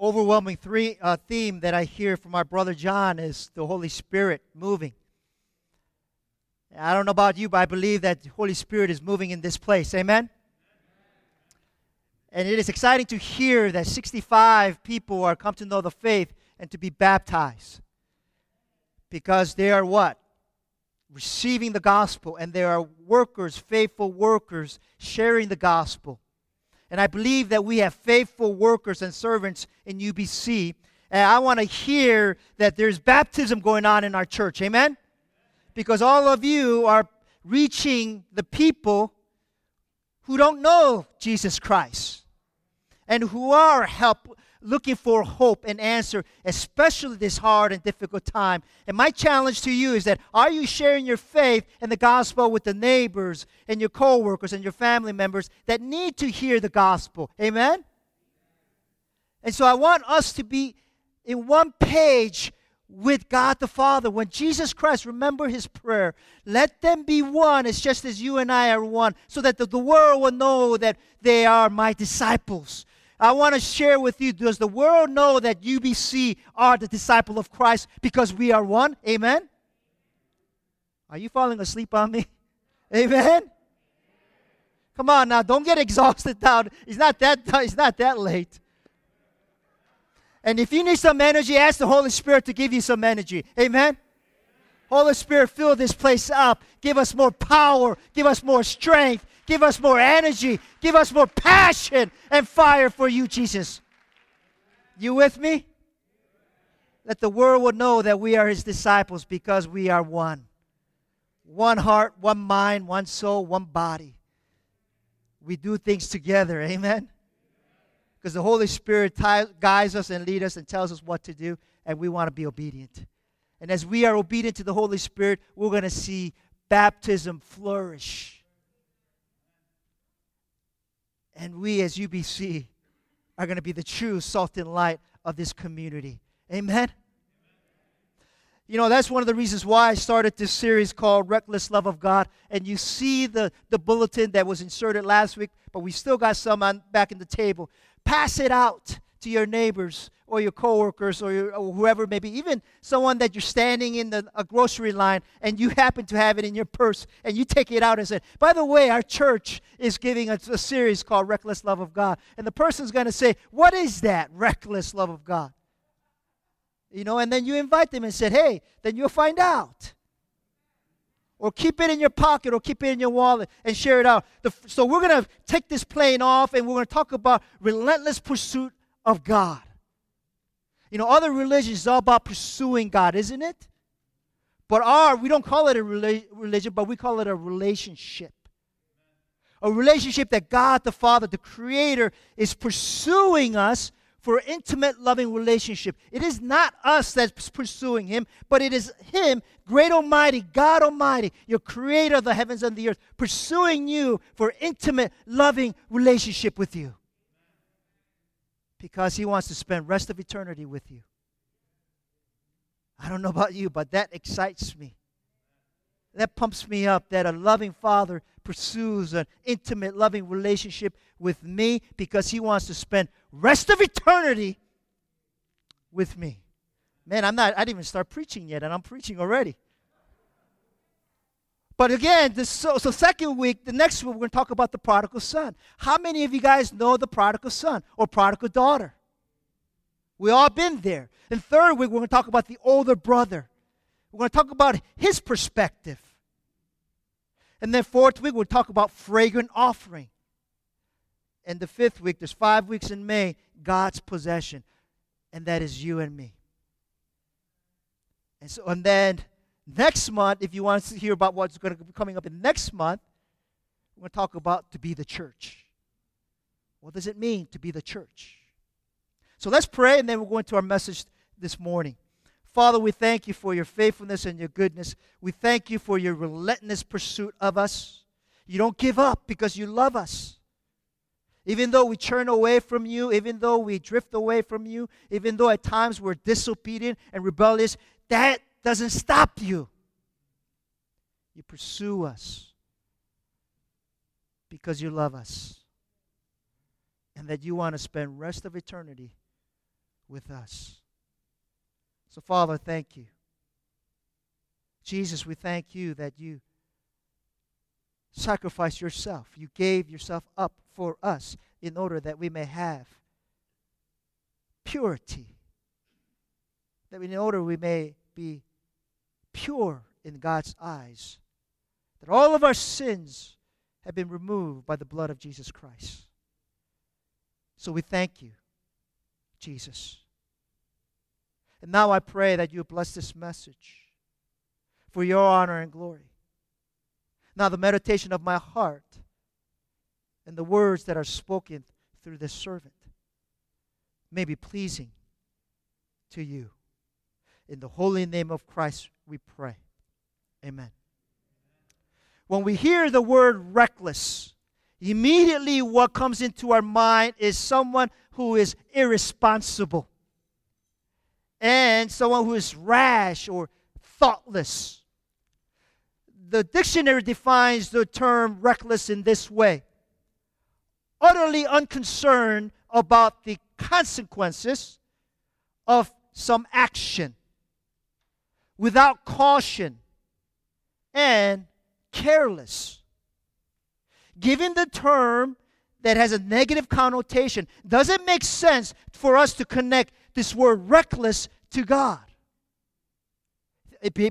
overwhelming three, uh, theme that I hear from our brother John is the Holy Spirit moving. I don't know about you, but I believe that the Holy Spirit is moving in this place. Amen? And it is exciting to hear that 65 people are come to know the faith and to be baptized. Because they are what? Receiving the gospel, and they are workers, faithful workers, sharing the gospel. And I believe that we have faithful workers and servants in UBC. And I want to hear that there's baptism going on in our church. Amen? Because all of you are reaching the people who don't know Jesus Christ and who are help looking for hope and answer, especially this hard and difficult time. And my challenge to you is that are you sharing your faith and the gospel with the neighbors and your coworkers and your family members that need to hear the gospel? Amen? And so I want us to be in one page with God the Father. When Jesus Christ, remember his prayer, let them be one, as just as you and I are one, so that the, the world will know that they are my disciples. I want to share with you does the world know that UBC are the disciple of Christ because we are one? Amen? Are you falling asleep on me? Amen? Come on now, don't get exhausted now. It's not that, it's not that late. And if you need some energy, ask the Holy Spirit to give you some energy. Amen? Holy Spirit, fill this place up. Give us more power. Give us more strength. Give us more energy. Give us more passion and fire for you, Jesus. You with me? Let the world will know that we are his disciples because we are one. One heart, one mind, one soul, one body. We do things together. Amen? Because the Holy Spirit guides us and leads us and tells us what to do, and we want to be obedient. And as we are obedient to the Holy Spirit, we're going to see baptism flourish and we, as UBC, are going to be the true salt and light of this community. Amen? You know, that's one of the reasons why I started this series called Reckless Love of God. And you see the, the bulletin that was inserted last week, but we still got some on, back in the table. Pass it out to your neighbors or your coworkers or, your, or whoever maybe even someone that you're standing in the, a grocery line and you happen to have it in your purse and you take it out and say, by the way, our church is giving a, a series called Reckless Love of God. And the person's going to say, what is that reckless love of God? You know, and then you invite them and said, hey, then you'll find out. Or keep it in your pocket or keep it in your wallet and share it out. The, so we're going to take this plane off and we're going to talk about relentless pursuit of God. You know, other religions is all about pursuing God, isn't it? But our, we don't call it a religion, but we call it a relationship. A relationship that God the Father, the Creator, is pursuing us for intimate, loving relationship. It is not us that's pursuing Him, but it is Him, great Almighty, God Almighty, your Creator of the heavens and the earth, pursuing you for intimate, loving relationship with you because he wants to spend rest of eternity with you. I don't know about you, but that excites me. That pumps me up that a loving father pursues an intimate, loving relationship with me because he wants to spend rest of eternity with me. Man, I'm not, I didn't even start preaching yet, and I'm preaching already. But again, this, so, so second week, the next week, we're going to talk about the prodigal son. How many of you guys know the prodigal son or prodigal daughter? We all been there. And third week, we're going to talk about the older brother. We're going to talk about his perspective. And then fourth week, we'll talk about fragrant offering. And the fifth week, there's five weeks in May, God's possession. And that is you and me. And so, and then Next month, if you want to hear about what's going to be coming up in next month, we're going to talk about to be the church. What does it mean to be the church? So let's pray, and then we'll go into our message this morning. Father, we thank you for your faithfulness and your goodness. We thank you for your relentless pursuit of us. You don't give up because you love us. Even though we turn away from you, even though we drift away from you, even though at times we're disobedient and rebellious, that doesn't stop you. You pursue us because you love us and that you want to spend rest of eternity with us. So, Father, thank you. Jesus, we thank you that you sacrificed yourself. You gave yourself up for us in order that we may have purity. That in order we may be pure in God's eyes. That all of our sins have been removed by the blood of Jesus Christ. So we thank you, Jesus. And now I pray that you bless this message for your honor and glory. Now, the meditation of my heart and the words that are spoken through this servant may be pleasing to you. In the holy name of Christ, we pray. Amen. When we hear the word reckless, immediately what comes into our mind is someone who is irresponsible and someone who is rash or thoughtless. The dictionary defines the term reckless in this way utterly unconcerned about the consequences of some action, without caution, and careless. Given the term that has a negative connotation, does it make sense for us to connect this word reckless to God?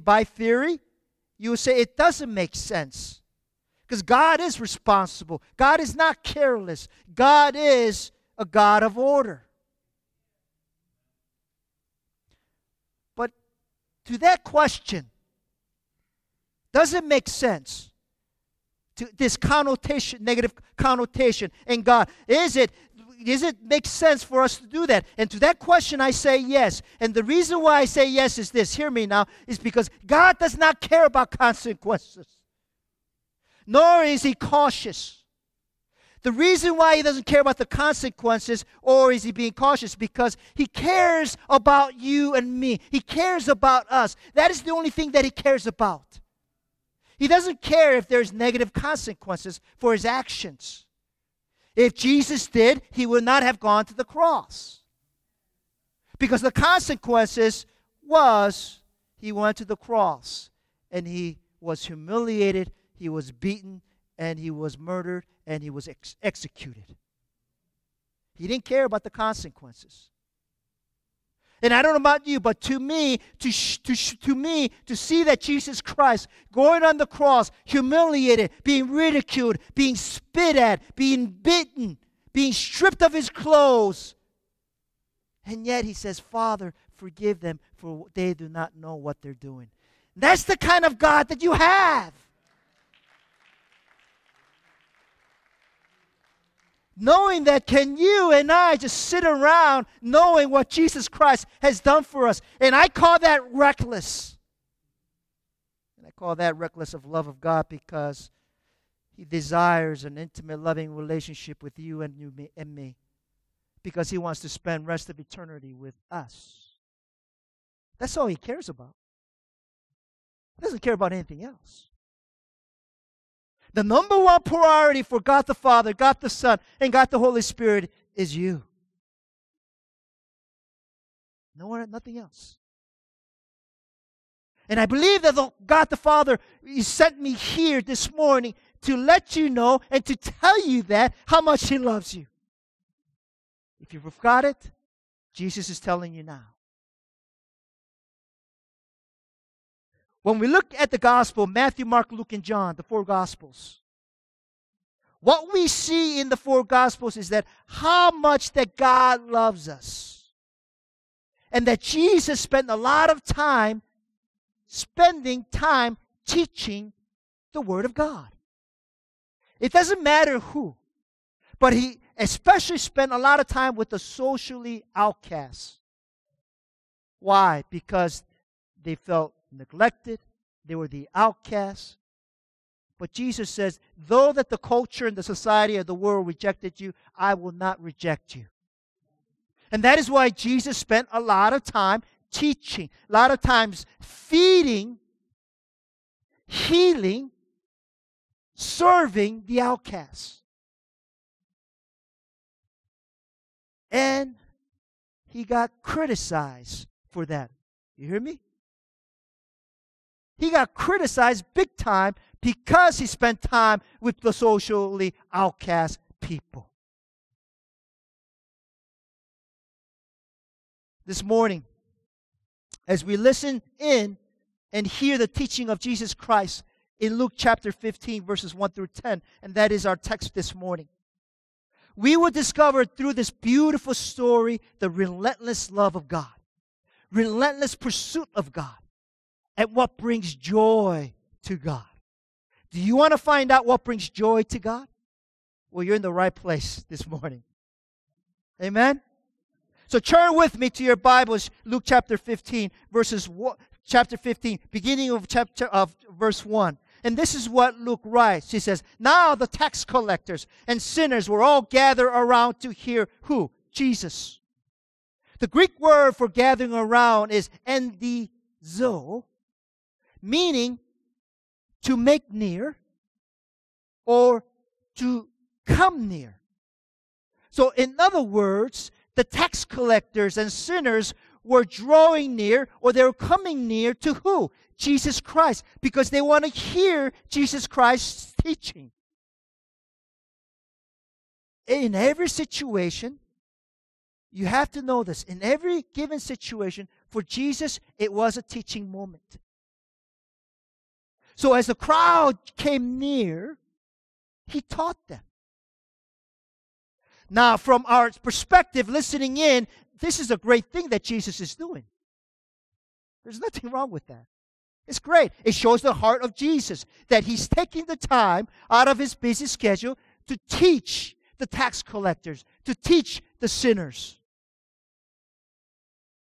By theory, you would say it doesn't make sense. Because God is responsible. God is not careless. God is a God of order. But to that question, does it make sense? To this connotation, negative connotation in God. Is it does it make sense for us to do that? And to that question, I say yes. And the reason why I say yes is this hear me now is because God does not care about consequences, nor is He cautious. The reason why He doesn't care about the consequences, or is He being cautious? Because He cares about you and me, He cares about us. That is the only thing that He cares about. He doesn't care if there's negative consequences for His actions. If Jesus did, he would not have gone to the cross. Because the consequences was he went to the cross and he was humiliated, he was beaten, and he was murdered, and he was ex- executed. He didn't care about the consequences. And I don't know about you, but to me, to, sh- to, sh- to me, to see that Jesus Christ going on the cross, humiliated, being ridiculed, being spit at, being bitten, being stripped of his clothes, and yet he says, Father, forgive them, for they do not know what they're doing. That's the kind of God that you have. Knowing that can you and I just sit around knowing what Jesus Christ has done for us? And I call that reckless. And I call that reckless of love of God because He desires an intimate, loving relationship with you and you and me. Because He wants to spend rest of eternity with us. That's all He cares about. He doesn't care about anything else. The number one priority for God the Father, God the Son, and God the Holy Spirit is you. No one, nothing else. And I believe that the, God the Father He sent me here this morning to let you know and to tell you that how much He loves you. If you've forgot it, Jesus is telling you now. When we look at the gospel, Matthew, Mark, Luke, and John, the four gospels, what we see in the four gospels is that how much that God loves us. And that Jesus spent a lot of time spending time teaching the Word of God. It doesn't matter who, but he especially spent a lot of time with the socially outcasts. Why? Because they felt neglected, they were the outcasts. But Jesus says, though that the culture and the society of the world rejected you, I will not reject you. And that is why Jesus spent a lot of time teaching, a lot of times feeding, healing, serving the outcasts. And he got criticized for that. You hear me? He got criticized big time because he spent time with the socially outcast people. This morning, as we listen in and hear the teaching of Jesus Christ in Luke chapter 15, verses 1 through 10, and that is our text this morning, we will discover through this beautiful story the relentless love of God, relentless pursuit of God, and what brings joy to God. Do you want to find out what brings joy to God? Well, you're in the right place this morning. Amen? So turn with me to your Bibles, Luke chapter 15, verses chapter 15, beginning of chapter of verse 1. And this is what Luke writes. He says, Now the tax collectors and sinners were all gathered around to hear who? Jesus. The Greek word for gathering around is engizo, meaning to make near or to come near. So, in other words, the tax collectors and sinners were drawing near or they were coming near to who? Jesus Christ, because they want to hear Jesus Christ's teaching. In every situation, you have to know this. In every given situation, for Jesus, it was a teaching moment. So as the crowd came near, he taught them. Now, from our perspective, listening in, this is a great thing that Jesus is doing. There's nothing wrong with that. It's great. It shows the heart of Jesus that he's taking the time out of his busy schedule to teach the tax collectors, to teach the sinners.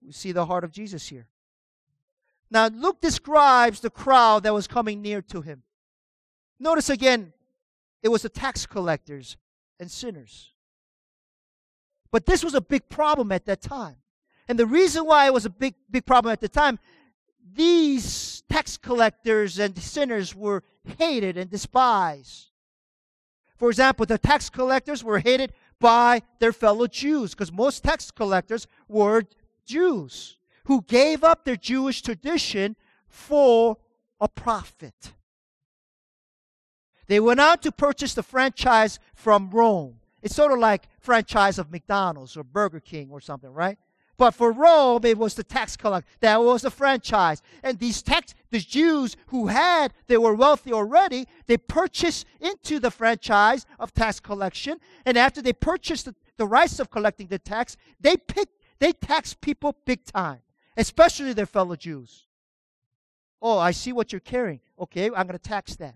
We see the heart of Jesus here. Now, Luke describes the crowd that was coming near to him. Notice again, it was the tax collectors and sinners. But this was a big problem at that time. And the reason why it was a big, big problem at the time, these tax collectors and sinners were hated and despised. For example, the tax collectors were hated by their fellow Jews because most tax collectors were Jews who gave up their Jewish tradition for a profit. They went out to purchase the franchise from Rome. It's sort of like franchise of McDonald's or Burger King or something, right? But for Rome, it was the tax collector. That was the franchise. And these tax, the Jews who had, they were wealthy already, they purchased into the franchise of tax collection. And after they purchased the, the rights of collecting the tax, they picked, they taxed people big time especially their fellow Jews. Oh, I see what you're carrying. Okay, I'm going to tax that.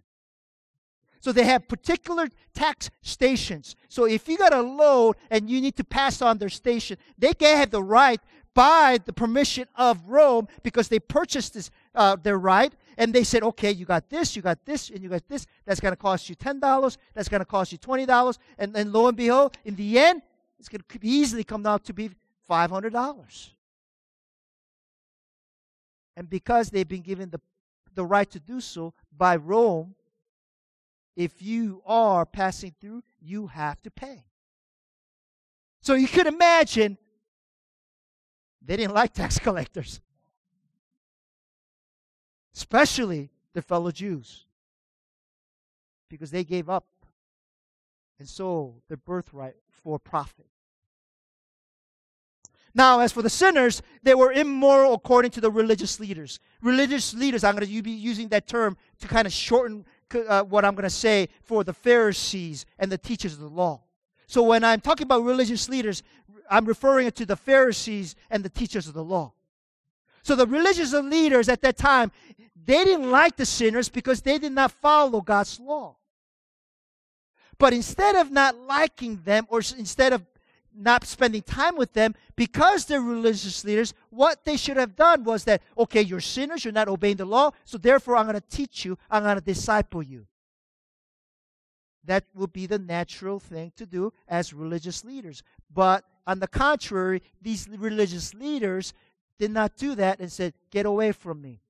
So they have particular tax stations. So if you got a load and you need to pass on their station, they can have the right by the permission of Rome because they purchased this uh, their right and they said, okay, you got this, you got this, and you got this. That's going to cost you ten dollars. That's going to cost you twenty dollars. And then lo and behold, in the end, it's going to easily come out to be five hundred dollars. And because they've been given the, the right to do so by Rome, if you are passing through, you have to pay. So you could imagine they didn't like tax collectors, especially the fellow Jews, because they gave up and sold their birthright for profit. Now, as for the sinners, they were immoral according to the religious leaders. Religious leaders, I'm going to be using that term to kind of shorten uh, what I'm going to say for the Pharisees and the teachers of the law. So when I'm talking about religious leaders, I'm referring to the Pharisees and the teachers of the law. So the religious leaders at that time, they didn't like the sinners because they did not follow God's law. But instead of not liking them or instead of not spending time with them because they're religious leaders, what they should have done was that, okay, you're sinners, you're not obeying the law, so therefore I'm going to teach you, I'm going to disciple you. That would be the natural thing to do as religious leaders. But on the contrary, these religious leaders did not do that and said, Get away from me,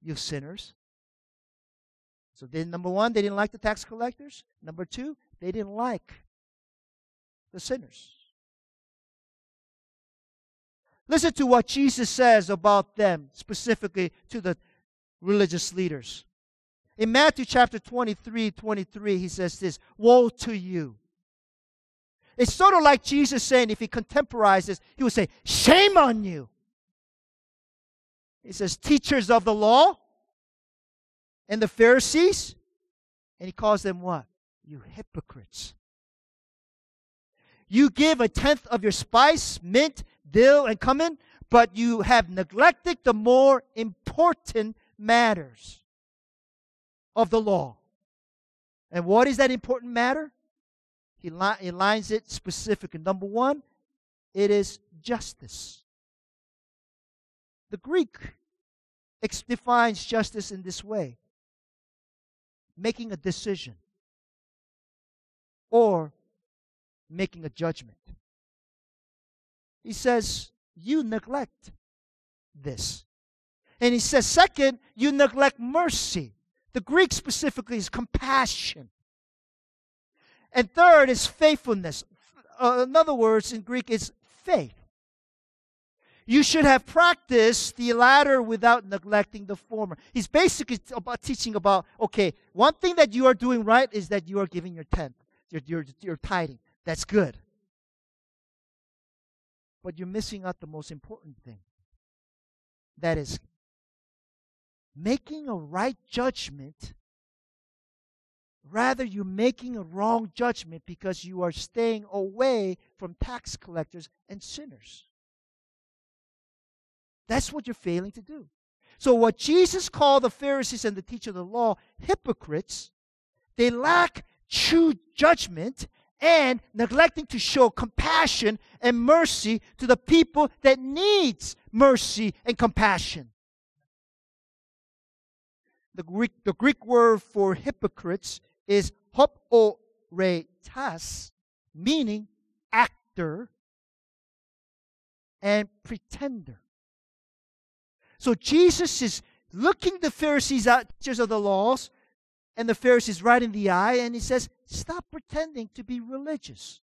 you sinners. So, then, number one, they didn't like the tax collectors. Number two, they didn't like the sinners. Listen to what Jesus says about them, specifically to the religious leaders. In Matthew chapter 23, 23, he says this Woe to you. It's sort of like Jesus saying, if he contemporizes, he would say, Shame on you. He says, Teachers of the law and the Pharisees. And he calls them what? You hypocrites. You give a tenth of your spice, mint, dill, and cumin, but you have neglected the more important matters of the law. And what is that important matter? He, li- he lines it specifically. Number one, it is justice. The Greek ex- defines justice in this way making a decision or making a judgment. He says, You neglect this. And he says, second, you neglect mercy. The Greek specifically is compassion. And third is faithfulness. Uh, in other words, in Greek, is faith. You should have practiced the latter without neglecting the former. He's basically about teaching about okay, one thing that you are doing right is that you are giving your tenth, your, your, your tithing. That's good. But you're missing out the most important thing. That is making a right judgment rather you're making a wrong judgment because you are staying away from tax collectors and sinners that's what you're failing to do so what jesus called the pharisees and the teacher of the law hypocrites they lack true judgment and neglecting to show compassion and mercy to the people that needs mercy and compassion the Greek, the Greek word for hypocrites is hoporetas, meaning actor and pretender. So Jesus is looking the Pharisees out, teachers of the laws, and the Pharisees right in the eye, and he says, Stop pretending to be religious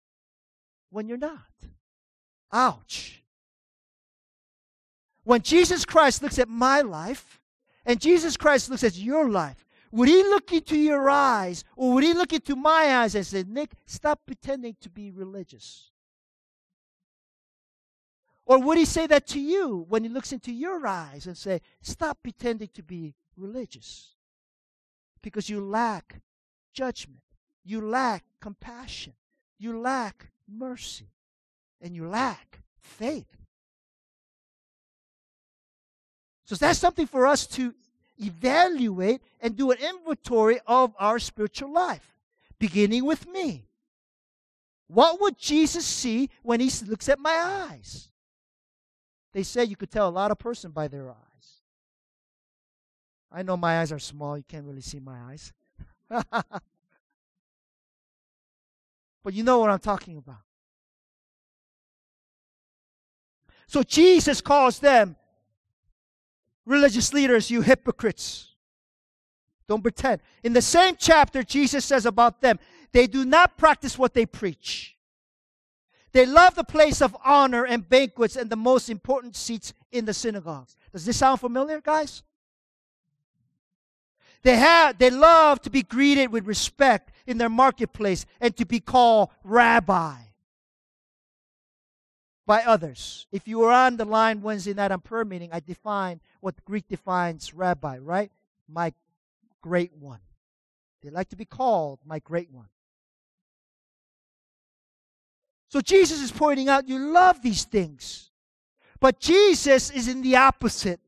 when you're not. Ouch. When Jesus Christ looks at my life, and Jesus Christ looks at your life, would he look into your eyes or would he look into my eyes and say, Nick, stop pretending to be religious? Or would he say that to you when he looks into your eyes and say, stop pretending to be religious? Because you lack judgment, you lack compassion, you lack mercy, and you lack faith. So that's something for us to evaluate and do an inventory of our spiritual life, beginning with me. What would Jesus see when he looks at my eyes? They say you could tell a lot of person by their eyes. I know my eyes are small, you can't really see my eyes. but you know what I'm talking about. So Jesus calls them religious leaders, you hypocrites. Don't pretend. In the same chapter, Jesus says about them, they do not practice what they preach. They love the place of honor and banquets and the most important seats in the synagogues. Does this sound familiar, guys? They have they love to be greeted with respect in their marketplace and to be called rabbi by others. If you were on the line Wednesday night on prayer meeting, I defined what Greek defines rabbi, right? My great one. They like to be called my great one. So Jesus is pointing out you love these things. But Jesus is in the opposite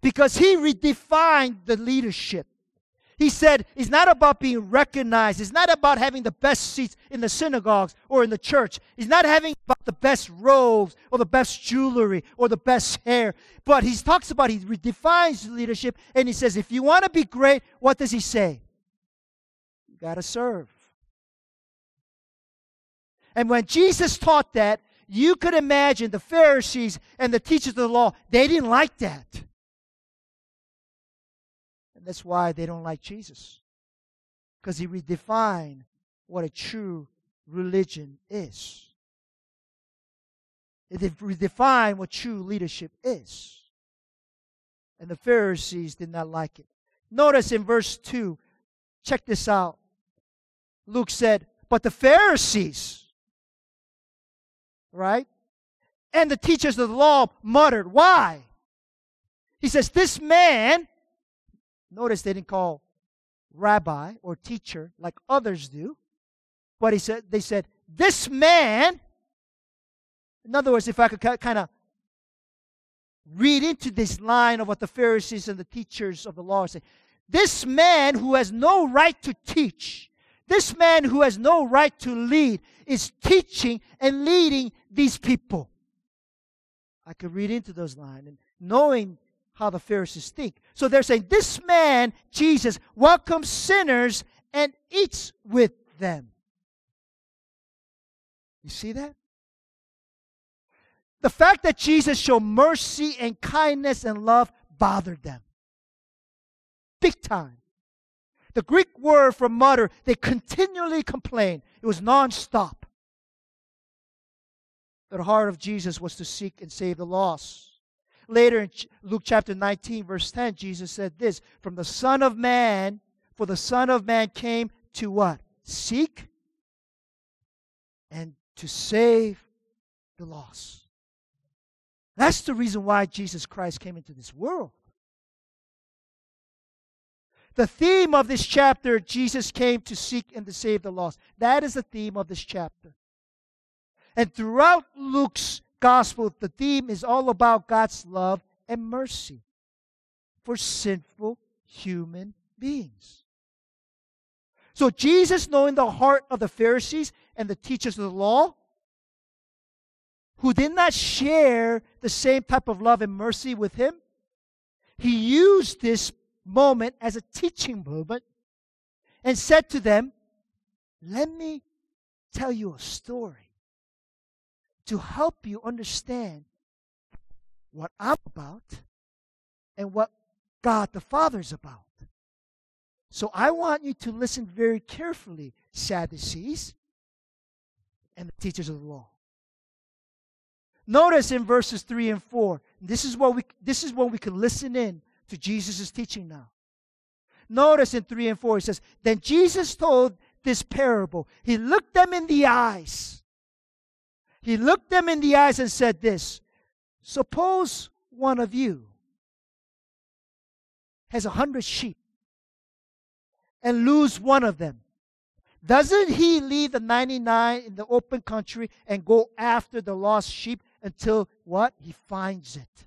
because he redefined the leadership. He said it's not about being recognized. It's not about having the best seats in the synagogues or in the church. It's not having about the best robes or the best jewelry or the best hair. But he talks about, he redefines leadership and he says, if you want to be great, what does he say? You got to serve. And when Jesus taught that, you could imagine the Pharisees and the teachers of the law, they didn't like that. And that's why they don't like Jesus. Because he redefined what a true religion is. It redefined what true leadership is. And the Pharisees did not like it. Notice in verse 2, check this out. Luke said, But the Pharisees, right? And the teachers of the law muttered. Why? He says, This man, notice they didn't call rabbi or teacher like others do. But he said, they said, This man, in other words, if I could kind of read into this line of what the Pharisees and the teachers of the law saying. This man who has no right to teach, this man who has no right to lead, is teaching and leading these people. I could read into those lines and knowing how the Pharisees think. So they're saying, This man, Jesus, welcomes sinners and eats with them. You see that? The fact that Jesus showed mercy and kindness and love bothered them. Big time. The Greek word for mutter, they continually complained. It was nonstop. The heart of Jesus was to seek and save the lost. Later in Luke chapter 19, verse 10, Jesus said this From the Son of Man, for the Son of Man came to what? Seek and to save the lost. That's the reason why Jesus Christ came into this world. The theme of this chapter, Jesus came to seek and to save the lost. That is the theme of this chapter. And throughout Luke's gospel, the theme is all about God's love and mercy for sinful human beings. So, Jesus, knowing the heart of the Pharisees and the teachers of the law, who did not share the same type of love and mercy with him, he used this moment as a teaching moment and said to them, Let me tell you a story to help you understand what I'm about and what God the Father is about. So I want you to listen very carefully, Sadducees and the teachers of the law. Notice in verses 3 and 4, this is what we this is what we can listen in to Jesus' teaching now. Notice in 3 and 4 it says, Then Jesus told this parable. He looked them in the eyes he looked them in the eyes and said this Suppose one of you has a hundred sheep and lose one of them. Doesn't he leave the 99 in the open country and go after the lost sheep until what? He finds it.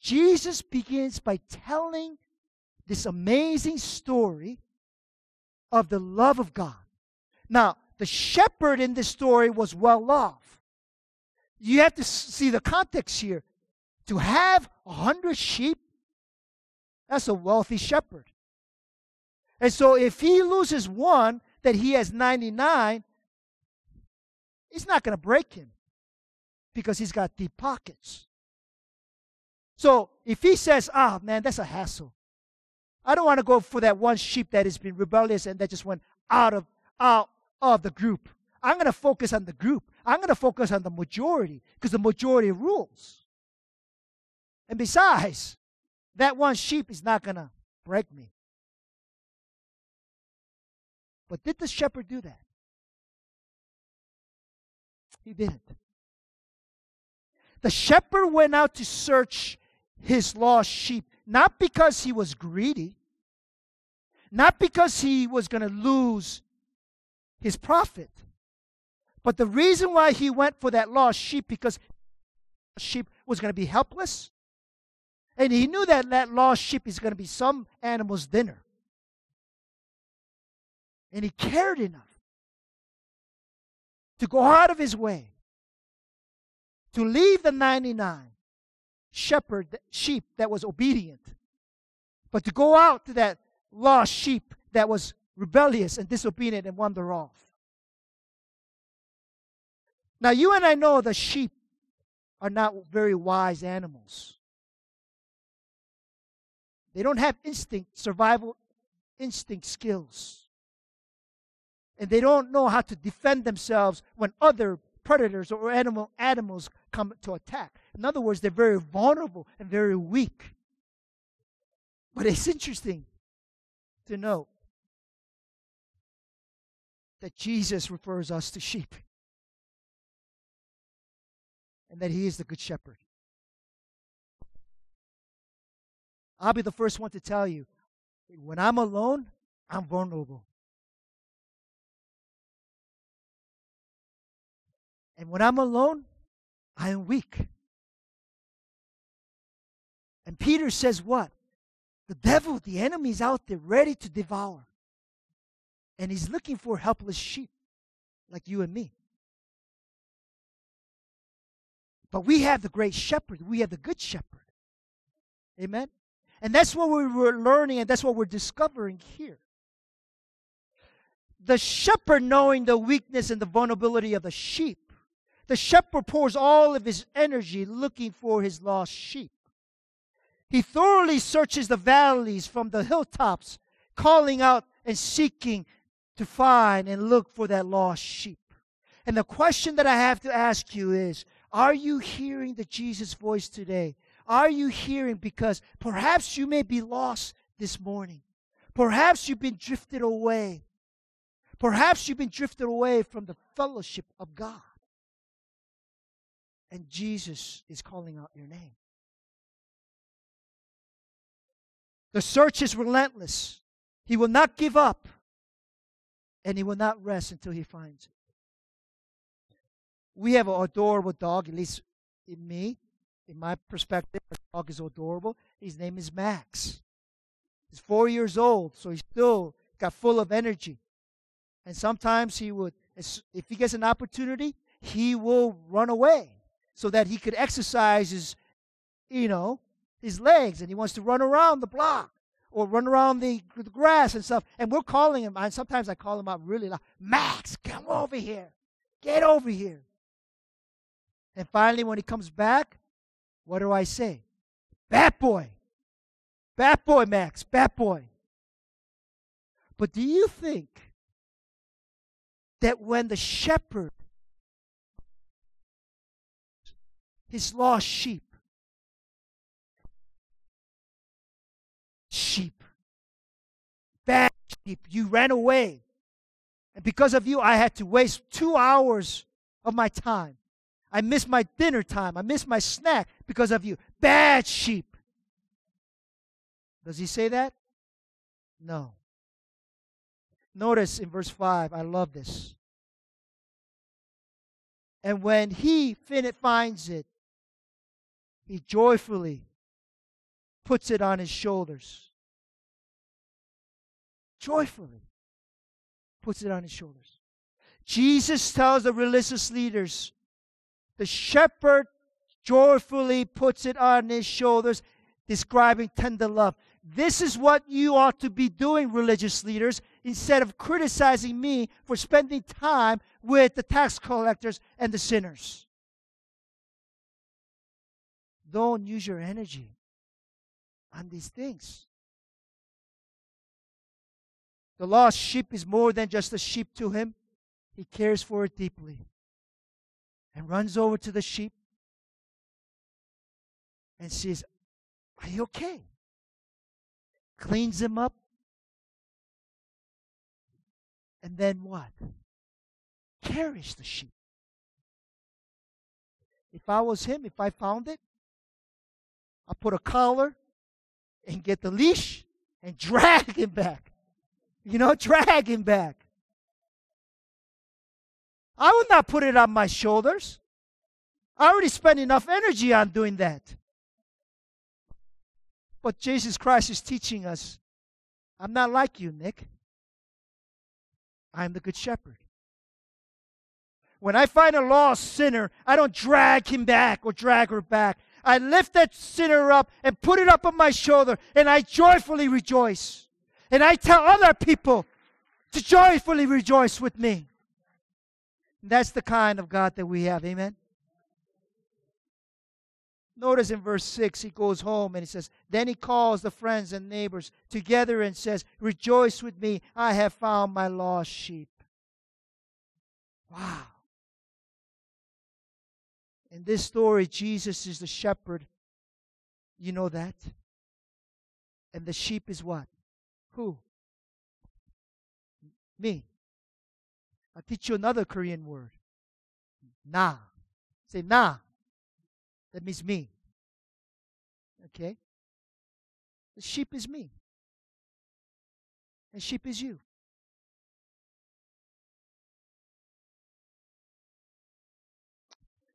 Jesus begins by telling this amazing story of the love of God. Now, the shepherd in this story was well off. You have to see the context here. To have a hundred sheep, that's a wealthy shepherd. And so if he loses one, that he has 99, it's not going to break him because he's got deep pockets. So if he says, ah, oh, man, that's a hassle. I don't want to go for that one sheep that has been rebellious and that just went out of out of the group. I'm going to focus on the group. I'm going to focus on the majority because the majority rules. And besides, that one sheep is not going to break me. But did the shepherd do that? He didn't. The shepherd went out to search his lost sheep, not because he was greedy, not because he was going to lose his profit. But the reason why he went for that lost sheep because sheep was going to be helpless. And he knew that that lost sheep is going to be some animal's dinner. And he cared enough to go out of his way to leave the 99 shepherd sheep that was obedient, but to go out to that lost sheep that was rebellious and disobedient and wander off. Now, you and I know that sheep are not very wise animals. They don't have instinct, survival instinct skills. And they don't know how to defend themselves when other predators or animal, animals come to attack. In other words, they're very vulnerable and very weak. But it's interesting to note that Jesus refers us to sheep and that he is the good shepherd. I'll be the first one to tell you when I'm alone, I'm vulnerable. And when I'm alone, I am weak. And Peter says, What? The devil, the enemy, is out there ready to devour. And he's looking for helpless sheep like you and me. But we have the great shepherd, we have the good shepherd. Amen? And that's what we were learning, and that's what we're discovering here. The shepherd, knowing the weakness and the vulnerability of the sheep, the shepherd pours all of his energy looking for his lost sheep. He thoroughly searches the valleys from the hilltops, calling out and seeking to find and look for that lost sheep. And the question that I have to ask you is Are you hearing the Jesus voice today? Are you hearing? Because perhaps you may be lost this morning. Perhaps you've been drifted away. Perhaps you've been drifted away from the fellowship of God. And Jesus is calling out your name. The search is relentless. He will not give up, and he will not rest until he finds it. We have an adorable dog, at least in me, in my perspective, our dog is adorable. His name is Max. He's four years old, so he's still got full of energy. And sometimes he would, if he gets an opportunity, he will run away so that he could exercise his, you know, his legs and he wants to run around the block or run around the, grass and stuff. And we're calling him, and sometimes I call him out really loud Max, come over here. Get over here. And finally, when he comes back, what do I say? Bat boy. Bat boy, Max. Bat boy. But do you think that when the shepherd, his lost sheep. Bad sheep. You ran away. And because of you, I had to waste two hours of my time. I missed my dinner time. I missed my snack because of you. Bad sheep. Does he say that? No. Notice in verse 5, I love this. And when he, finds it, he joyfully puts it on his shoulders. Joyfully puts it on his shoulders. Jesus tells the religious leaders, the shepherd joyfully puts it on his shoulders, describing tender love. This is what you ought to be doing, religious leaders, instead of criticizing me for spending time with the tax collectors and the sinners. Don't use your energy on these things. The lost sheep is more than just a sheep to him, he cares for it deeply and runs over to the sheep and says, Are you okay? Cleans him up. And then what? Carries the sheep. If I was him, if I found it, I'd put a collar and get the leash and drag him back. You know, drag him back. I will not put it on my shoulders. I already spent enough energy on doing that. But Jesus Christ is teaching us I'm not like you, Nick. I'm the Good Shepherd. When I find a lost sinner, I don't drag him back or drag her back. I lift that sinner up and put it up on my shoulder, and I joyfully rejoice. And I tell other people to joyfully rejoice with me. That's the kind of God that we have. Amen. Notice in verse 6, he goes home and he says, Then he calls the friends and neighbors together and says, Rejoice with me, I have found my lost sheep. Wow. In this story, Jesus is the shepherd. You know that? And the sheep is what? Who? Me. I'll teach you another Korean word. Na. Say na. That means me. Okay? The sheep is me. And sheep is you.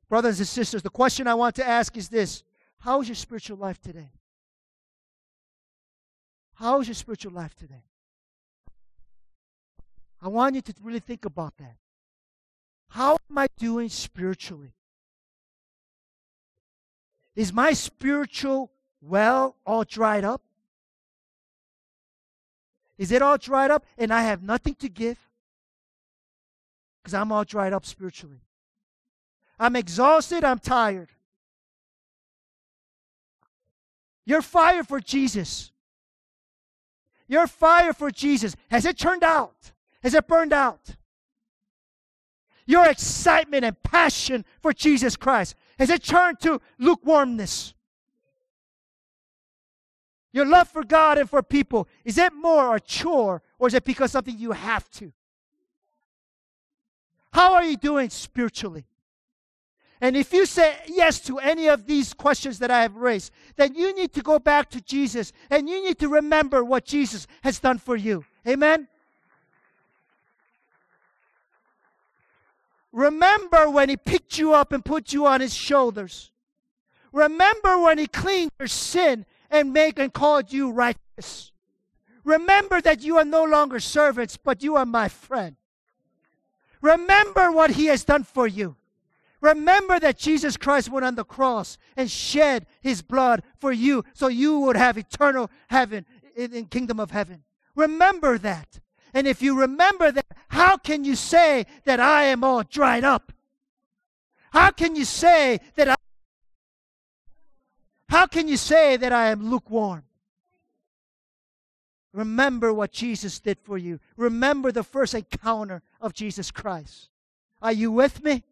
Brothers and sisters, the question I want to ask is this How is your spiritual life today? How is your spiritual life today? I want you to really think about that. How am I doing spiritually? Is my spiritual well all dried up? Is it all dried up and I have nothing to give? Because I'm all dried up spiritually. I'm exhausted, I'm tired. You're fired for Jesus. Your fire for Jesus, has it turned out? Has it burned out? Your excitement and passion for Jesus Christ, has it turned to lukewarmness? Your love for God and for people, is it more a chore or is it because something you have to? How are you doing spiritually? And if you say yes to any of these questions that I have raised, then you need to go back to Jesus and you need to remember what Jesus has done for you. Amen? Remember when he picked you up and put you on his shoulders. Remember when he cleaned your sin and made and called you righteous. Remember that you are no longer servants, but you are my friend. Remember what he has done for you. Remember that Jesus Christ went on the cross and shed his blood for you so you would have eternal heaven in, in kingdom of heaven. Remember that. And if you remember that, how can you say that I am all dried up? How can you say that I How can you say that I am lukewarm? Remember what Jesus did for you. Remember the first encounter of Jesus Christ. Are you with me?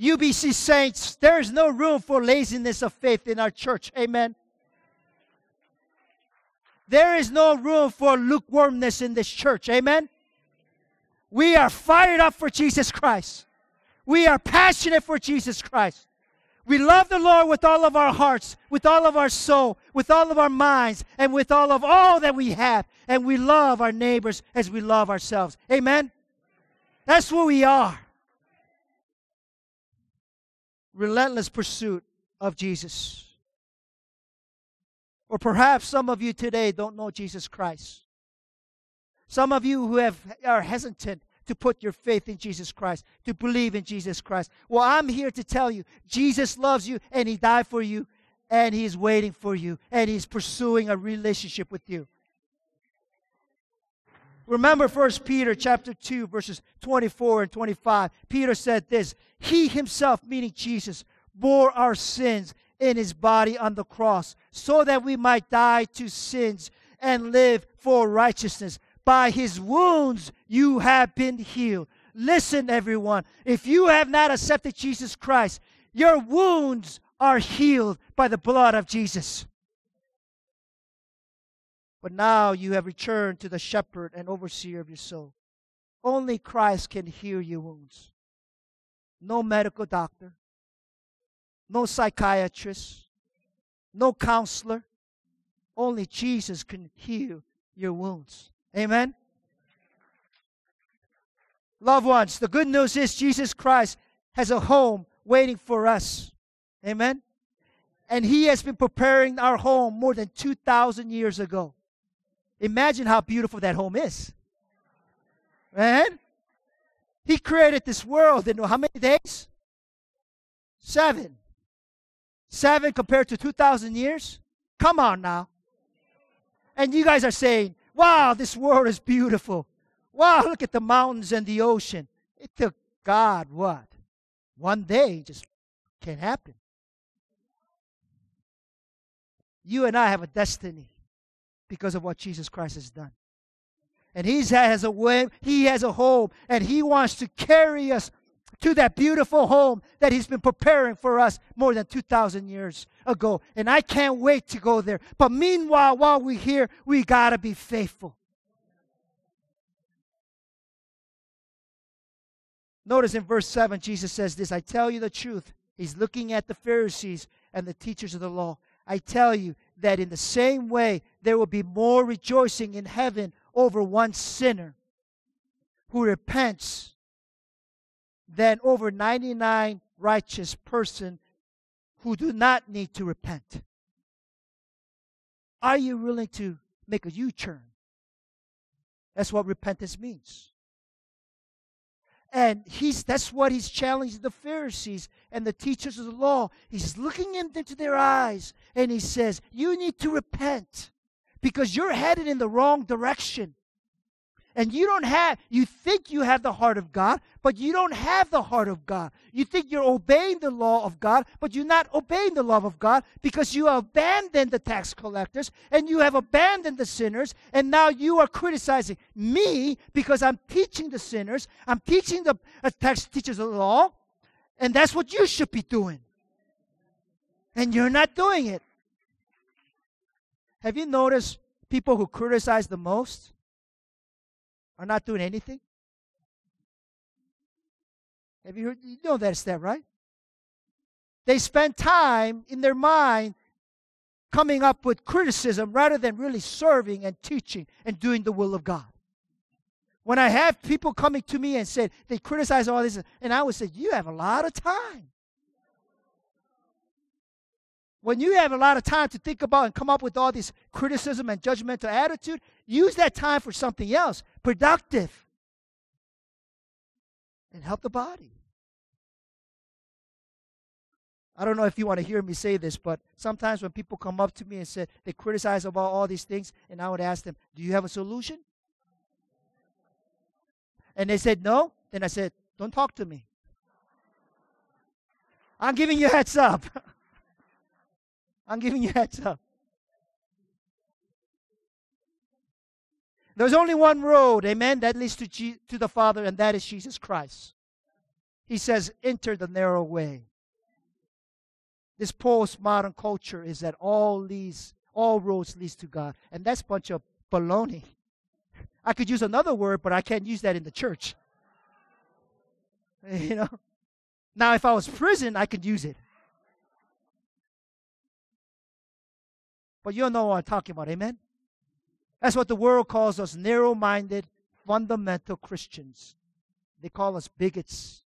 UBC saints, there is no room for laziness of faith in our church. Amen. There is no room for lukewarmness in this church. Amen. We are fired up for Jesus Christ. We are passionate for Jesus Christ. We love the Lord with all of our hearts, with all of our soul, with all of our minds, and with all of all that we have. And we love our neighbors as we love ourselves. Amen? That's who we are relentless pursuit of Jesus. Or perhaps some of you today don't know Jesus Christ. Some of you who have, are hesitant to put your faith in Jesus Christ, to believe in Jesus Christ. Well, I'm here to tell you Jesus loves you and He died for you and He's waiting for you and He's pursuing a relationship with you. Remember 1 Peter chapter 2 verses 24 and 25. Peter said this, he himself meaning Jesus bore our sins in his body on the cross so that we might die to sins and live for righteousness. By his wounds you have been healed. Listen everyone, if you have not accepted Jesus Christ, your wounds are healed by the blood of Jesus. But now you have returned to the shepherd and overseer of your soul. Only Christ can heal your wounds. No medical doctor, no psychiatrist, no counselor. Only Jesus can heal your wounds. Amen? Loved ones, the good news is Jesus Christ has a home waiting for us. Amen? And He has been preparing our home more than 2,000 years ago. Imagine how beautiful that home is. Man, he created this world in how many days? Seven. Seven compared to 2,000 years? Come on now. And you guys are saying, wow, this world is beautiful. Wow, look at the mountains and the ocean. It took God what? One day just can't happen. You and I have a destiny because of what Jesus Christ has done. And he has a way, he has a home, and he wants to carry us to that beautiful home that he's been preparing for us more than 2,000 years ago. And I can't wait to go there. But meanwhile, while we're here, we got to be faithful. Notice in verse 7, Jesus says this I tell you the truth. He's looking at the Pharisees and the teachers of the law. I tell you that in the same way, there will be more rejoicing in heaven over one sinner who repents than over 99 righteous person who do not need to repent. Are you willing to make a U-turn? That's what repentance means. And he's that's what he's challenging the Pharisees and the teachers of the law. He's looking into their eyes and he says, You need to repent because you're headed in the wrong direction. And you don't have, you think you have the heart of God, but you don't have the heart of God. You think you're obeying the law of God, but you're not obeying the love of God because you abandoned the tax collectors and you have abandoned the sinners. And now you are criticizing me because I'm teaching the sinners, I'm teaching the uh, tax teachers of the law, and that's what you should be doing. And you're not doing it. Have you noticed people who criticize the most? Are not doing anything? Have you heard? You know that, right? They spend time in their mind coming up with criticism rather than really serving and teaching and doing the will of God. When I have people coming to me and said they criticize all this, and I would say, You have a lot of time. When you have a lot of time to think about and come up with all this criticism and judgmental attitude, use that time for something else, productive, and help the body. I don't know if you want to hear me say this, but sometimes when people come up to me and say they criticize about all these things, and I would ask them, Do you have a solution? And they said no, then I said, Don't talk to me. I'm giving you heads up. I'm giving you heads up. There's only one road, amen, that leads to, G- to the Father, and that is Jesus Christ. He says, enter the narrow way. This postmodern culture is that all leads, all roads leads to God. And that's a bunch of baloney. I could use another word, but I can't use that in the church. You know? Now, if I was prison, I could use it. But you don't know what I'm talking about, amen? That's what the world calls us narrow minded, fundamental Christians. They call us bigots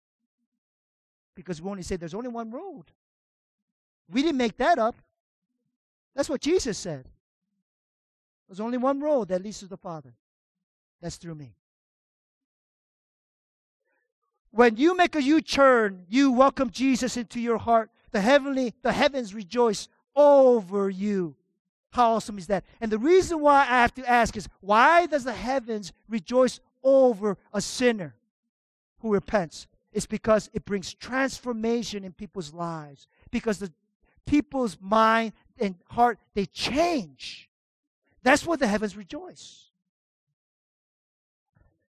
because we only say there's only one road. We didn't make that up. That's what Jesus said. There's only one road that leads to the Father. That's through me. When you make a U-turn, you welcome Jesus into your heart. The heavenly, the heavens rejoice over you. How awesome is that? And the reason why I have to ask is why does the heavens rejoice over a sinner who repents? It's because it brings transformation in people's lives. Because the people's mind and heart, they change. That's what the heavens rejoice.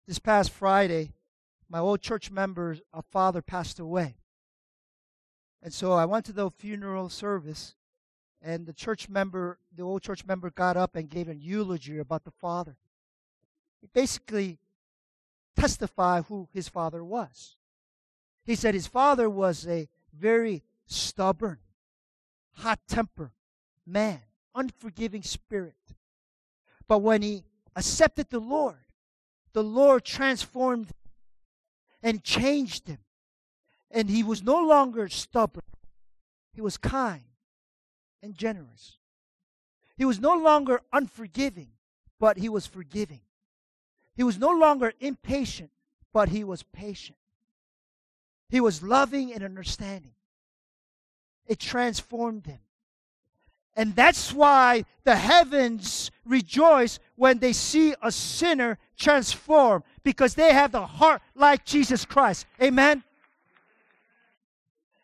This past Friday, my old church member, a father, passed away. And so I went to the funeral service and the church member, the old church member, got up and gave a eulogy about the father. He basically testified who his father was. He said his father was a very stubborn, hot tempered man, unforgiving spirit. But when he accepted the Lord, the Lord transformed and changed him. And he was no longer stubborn, he was kind and generous. He was no longer unforgiving, but he was forgiving. He was no longer impatient, but he was patient. He was loving and understanding. It transformed him. And that's why the heavens rejoice when they see a sinner transform because they have the heart like Jesus Christ. Amen.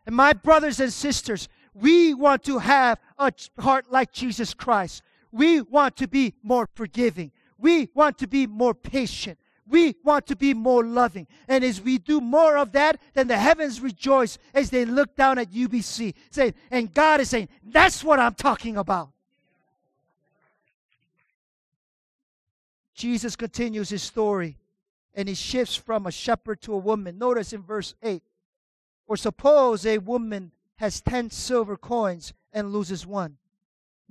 And my brothers and sisters, we want to have a heart like Jesus Christ. We want to be more forgiving. We want to be more patient. We want to be more loving. And as we do more of that, then the heavens rejoice as they look down at UBC. Saying, and God is saying, that's what I'm talking about. Jesus continues his story and he shifts from a shepherd to a woman. Notice in verse 8. Or suppose a woman has 10 silver coins and loses one.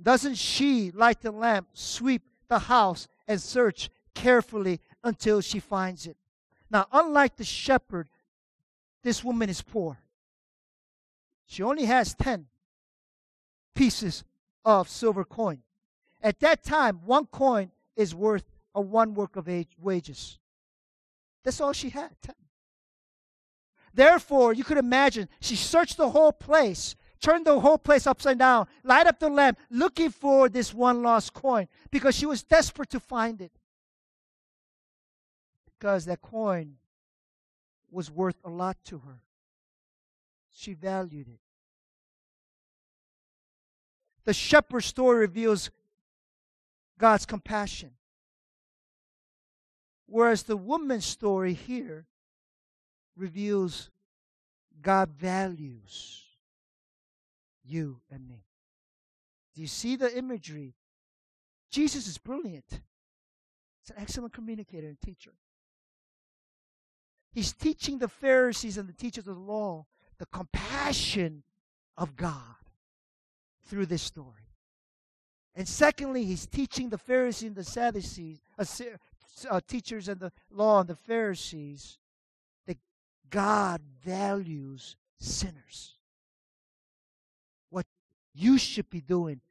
Doesn't she light the lamp, sweep the house, and search carefully until she finds it. Now, unlike the shepherd, this woman is poor. She only has 10 pieces of silver coin. At that time, one coin is worth a one work of age, wages. That's all she had 10. Therefore, you could imagine she searched the whole place, turned the whole place upside down, light up the lamp, looking for this one lost coin because she was desperate to find it because that coin was worth a lot to her. She valued it. The shepherd story reveals God's compassion. Whereas the woman's story here reveals God values you and me. Do you see the imagery? Jesus is brilliant. He's an excellent communicator and teacher. He's teaching the Pharisees and the teachers of the law the compassion of God through this story. And secondly, he's teaching the Pharisees and the Sadducees, uh, uh, teachers and the law and the Pharisees, God values sinners. What you should be doing,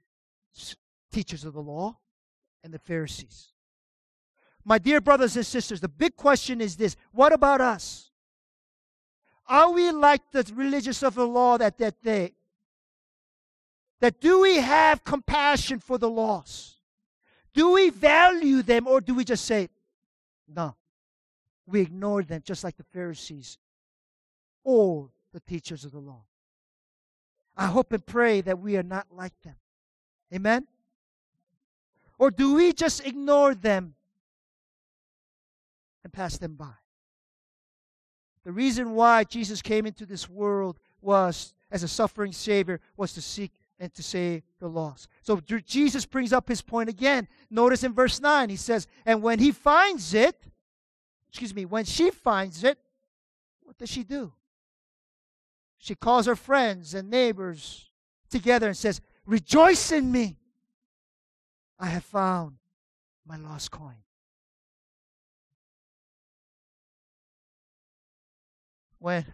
teachers of the law and the Pharisees. My dear brothers and sisters, the big question is this what about us? Are we like the religious of the law that that day? That do we have compassion for the lost? Do we value them or do we just say, no? We ignore them just like the Pharisees or the teachers of the law. I hope and pray that we are not like them. Amen? Or do we just ignore them and pass them by. The reason why Jesus came into this world was, as a suffering Savior, was to seek and to save the lost. So Jesus brings up his point again. Notice in verse 9, he says, And when he finds it, excuse me, when she finds it, what does she do? She calls her friends and neighbors together and says, Rejoice in me. I have found my lost coin. when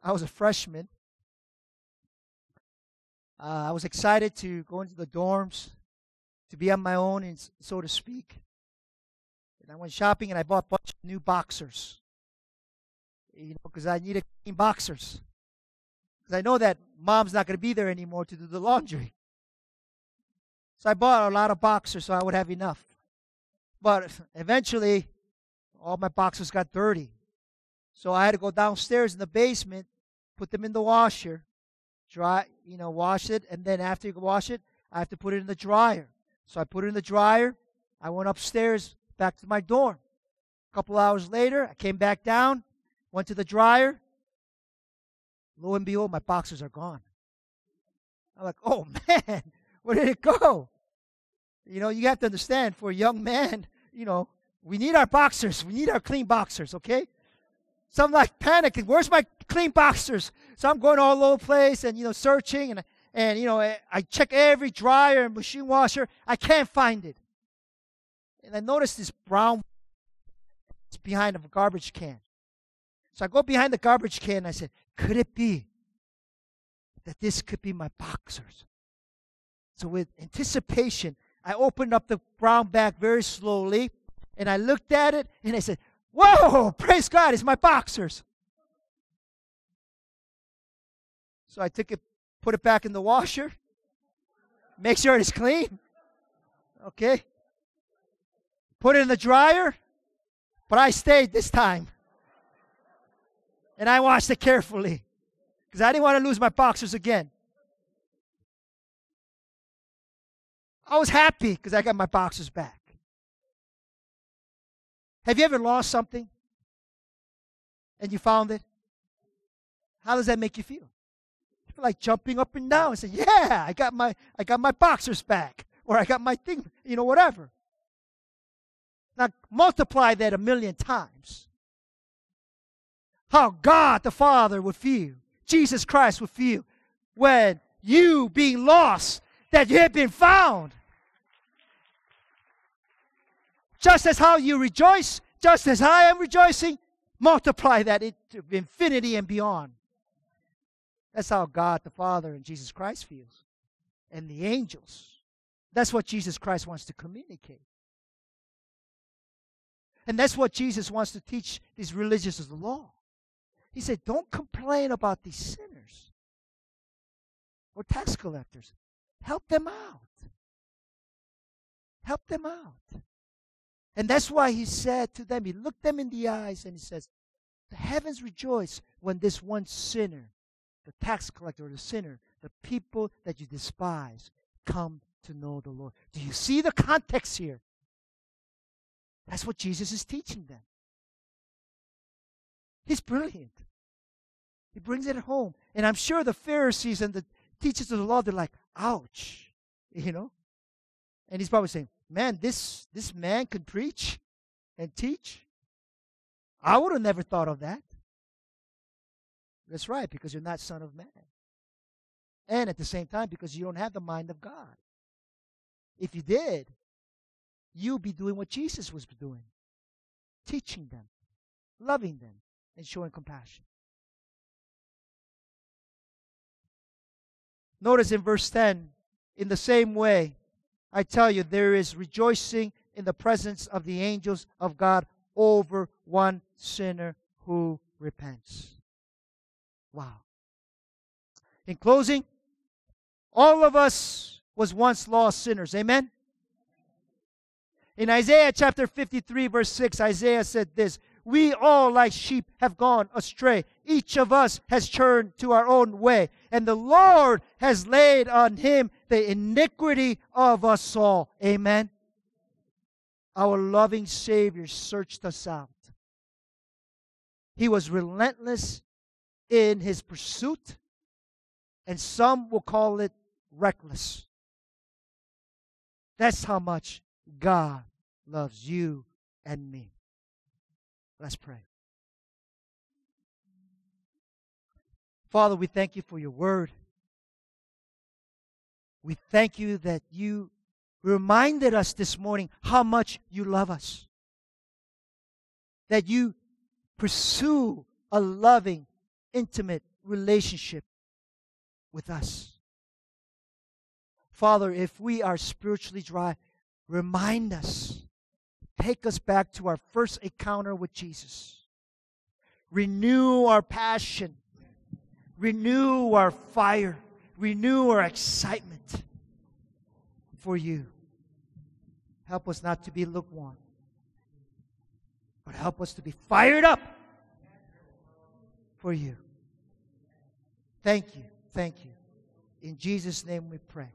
I was a freshman, uh, I was excited to go into the dorms, to be on my own, and so to speak. And I went shopping and I bought a bunch of new boxers. You know, because I need needed clean boxers. Because I know that mom's not going to be there anymore to do the laundry. So I bought a lot of boxers so I would have enough. But eventually, all my boxers got dirty. So I had to go downstairs in the basement, put them in the washer, dry, you know, wash it, and then after you wash it, I have to put it in the dryer. So I put it in the dryer. I went upstairs back to my dorm. A couple hours later, I came back down, went to the dryer. Lo and behold, my boxers are gone. I'm like, oh man, where did it go? You know, you have to understand for a young man, you know, we need our boxers. We need our clean boxers, okay? So I'm like panicking. Where's my clean boxers? So I'm going all over the place and, you know, searching and, and you know, I check every dryer and machine washer. I can't find it. And I noticed this brown behind a garbage can. So I go behind the garbage can and I said, could it be that this could be my boxers? So with anticipation, I opened up the brown bag very slowly and I looked at it and I said, Whoa, praise God, it's my boxers. So I took it, put it back in the washer, make sure it's clean. Okay. Put it in the dryer, but I stayed this time. And I watched it carefully because I didn't want to lose my boxers again. I was happy because I got my boxers back. Have you ever lost something and you found it? How does that make you feel? You like jumping up and down and saying, "Yeah, I got my I got my boxers back, or I got my thing, you know, whatever." Now multiply that a million times. How God the Father would feel, Jesus Christ would feel when you being lost, that you have been found. Just as how you rejoice, just as I am rejoicing, multiply that into infinity and beyond. That's how God the Father and Jesus Christ feels. And the angels. That's what Jesus Christ wants to communicate. And that's what Jesus wants to teach these religious of the law. He said, Don't complain about these sinners or tax collectors. Help them out. Help them out. And that's why he said to them, he looked them in the eyes and he says, The heavens rejoice when this one sinner, the tax collector or the sinner, the people that you despise, come to know the Lord. Do you see the context here? That's what Jesus is teaching them. He's brilliant. He brings it home. And I'm sure the Pharisees and the teachers of the law, they're like, ouch. You know? And he's probably saying, man, this, this man can preach and teach. I would have never thought of that. That's right, because you're not son of man. And at the same time, because you don't have the mind of God. If you did, you'd be doing what Jesus was doing teaching them, loving them, and showing compassion. Notice in verse 10, in the same way, I tell you, there is rejoicing in the presence of the angels of God over one sinner who repents. Wow. In closing, all of us was once lost sinners. Amen? In Isaiah chapter 53, verse 6, Isaiah said this We all, like sheep, have gone astray. Each of us has turned to our own way, and the Lord has laid on him the iniquity of us all. Amen. Our loving Savior searched us out. He was relentless in his pursuit, and some will call it reckless. That's how much God loves you and me. Let's pray. Father, we thank you for your word. We thank you that you reminded us this morning how much you love us. That you pursue a loving, intimate relationship with us. Father, if we are spiritually dry, remind us. Take us back to our first encounter with Jesus. Renew our passion. Renew our fire. Renew our excitement for you. Help us not to be lukewarm, but help us to be fired up for you. Thank you. Thank you. In Jesus' name we pray.